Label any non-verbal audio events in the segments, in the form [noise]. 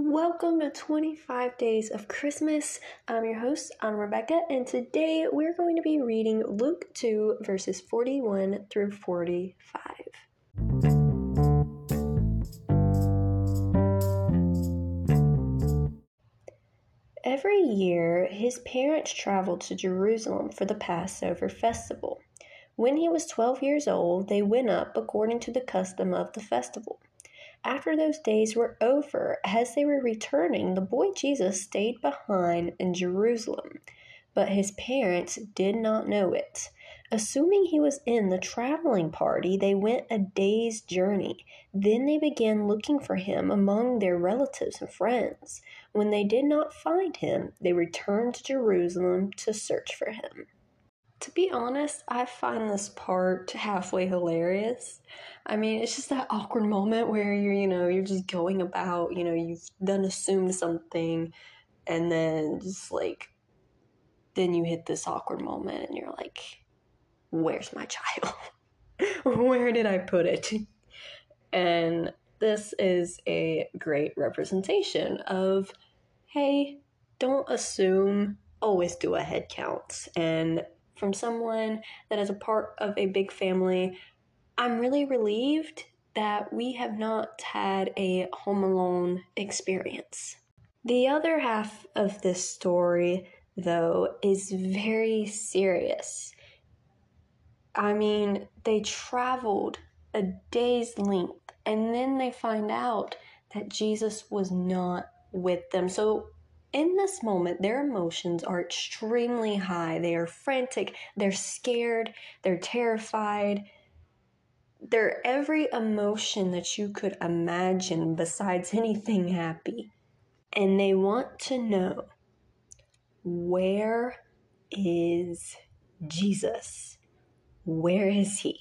Welcome to 25 Days of Christmas. I'm your host, I'm Rebecca, and today we're going to be reading Luke 2, verses 41 through 45. Every year, his parents traveled to Jerusalem for the Passover festival. When he was 12 years old, they went up according to the custom of the festival. After those days were over, as they were returning, the boy Jesus stayed behind in Jerusalem, but his parents did not know it. Assuming he was in the traveling party, they went a day's journey. Then they began looking for him among their relatives and friends. When they did not find him, they returned to Jerusalem to search for him. To be honest, I find this part halfway hilarious. I mean, it's just that awkward moment where you're, you know, you're just going about, you know, you've done assumed something, and then just like, then you hit this awkward moment and you're like, where's my child? [laughs] Where did I put it? And this is a great representation of, hey, don't assume, always do a head count. And from someone that is a part of a big family, I'm really relieved that we have not had a Home Alone experience. The other half of this story, though, is very serious. I mean, they traveled a day's length and then they find out that Jesus was not with them. So in this moment, their emotions are extremely high. They are frantic, they're scared, they're terrified. They're every emotion that you could imagine besides anything happy. And they want to know where is Jesus? Where is he?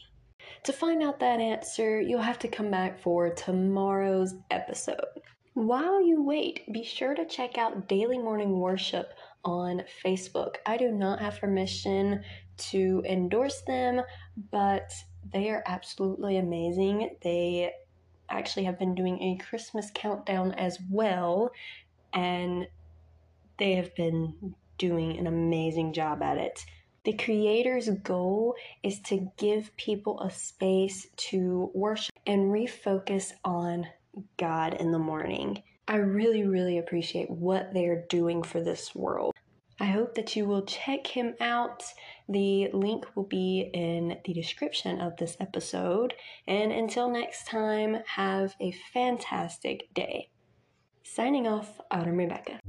To find out that answer, you'll have to come back for tomorrow's episode. While you wait, be sure to check out Daily Morning Worship on Facebook. I do not have permission to endorse them, but they are absolutely amazing. They actually have been doing a Christmas countdown as well, and they have been doing an amazing job at it. The creator's goal is to give people a space to worship and refocus on God in the morning. I really, really appreciate what they're doing for this world. I hope that you will check him out. The link will be in the description of this episode. And until next time, have a fantastic day. Signing off, Autumn Rebecca.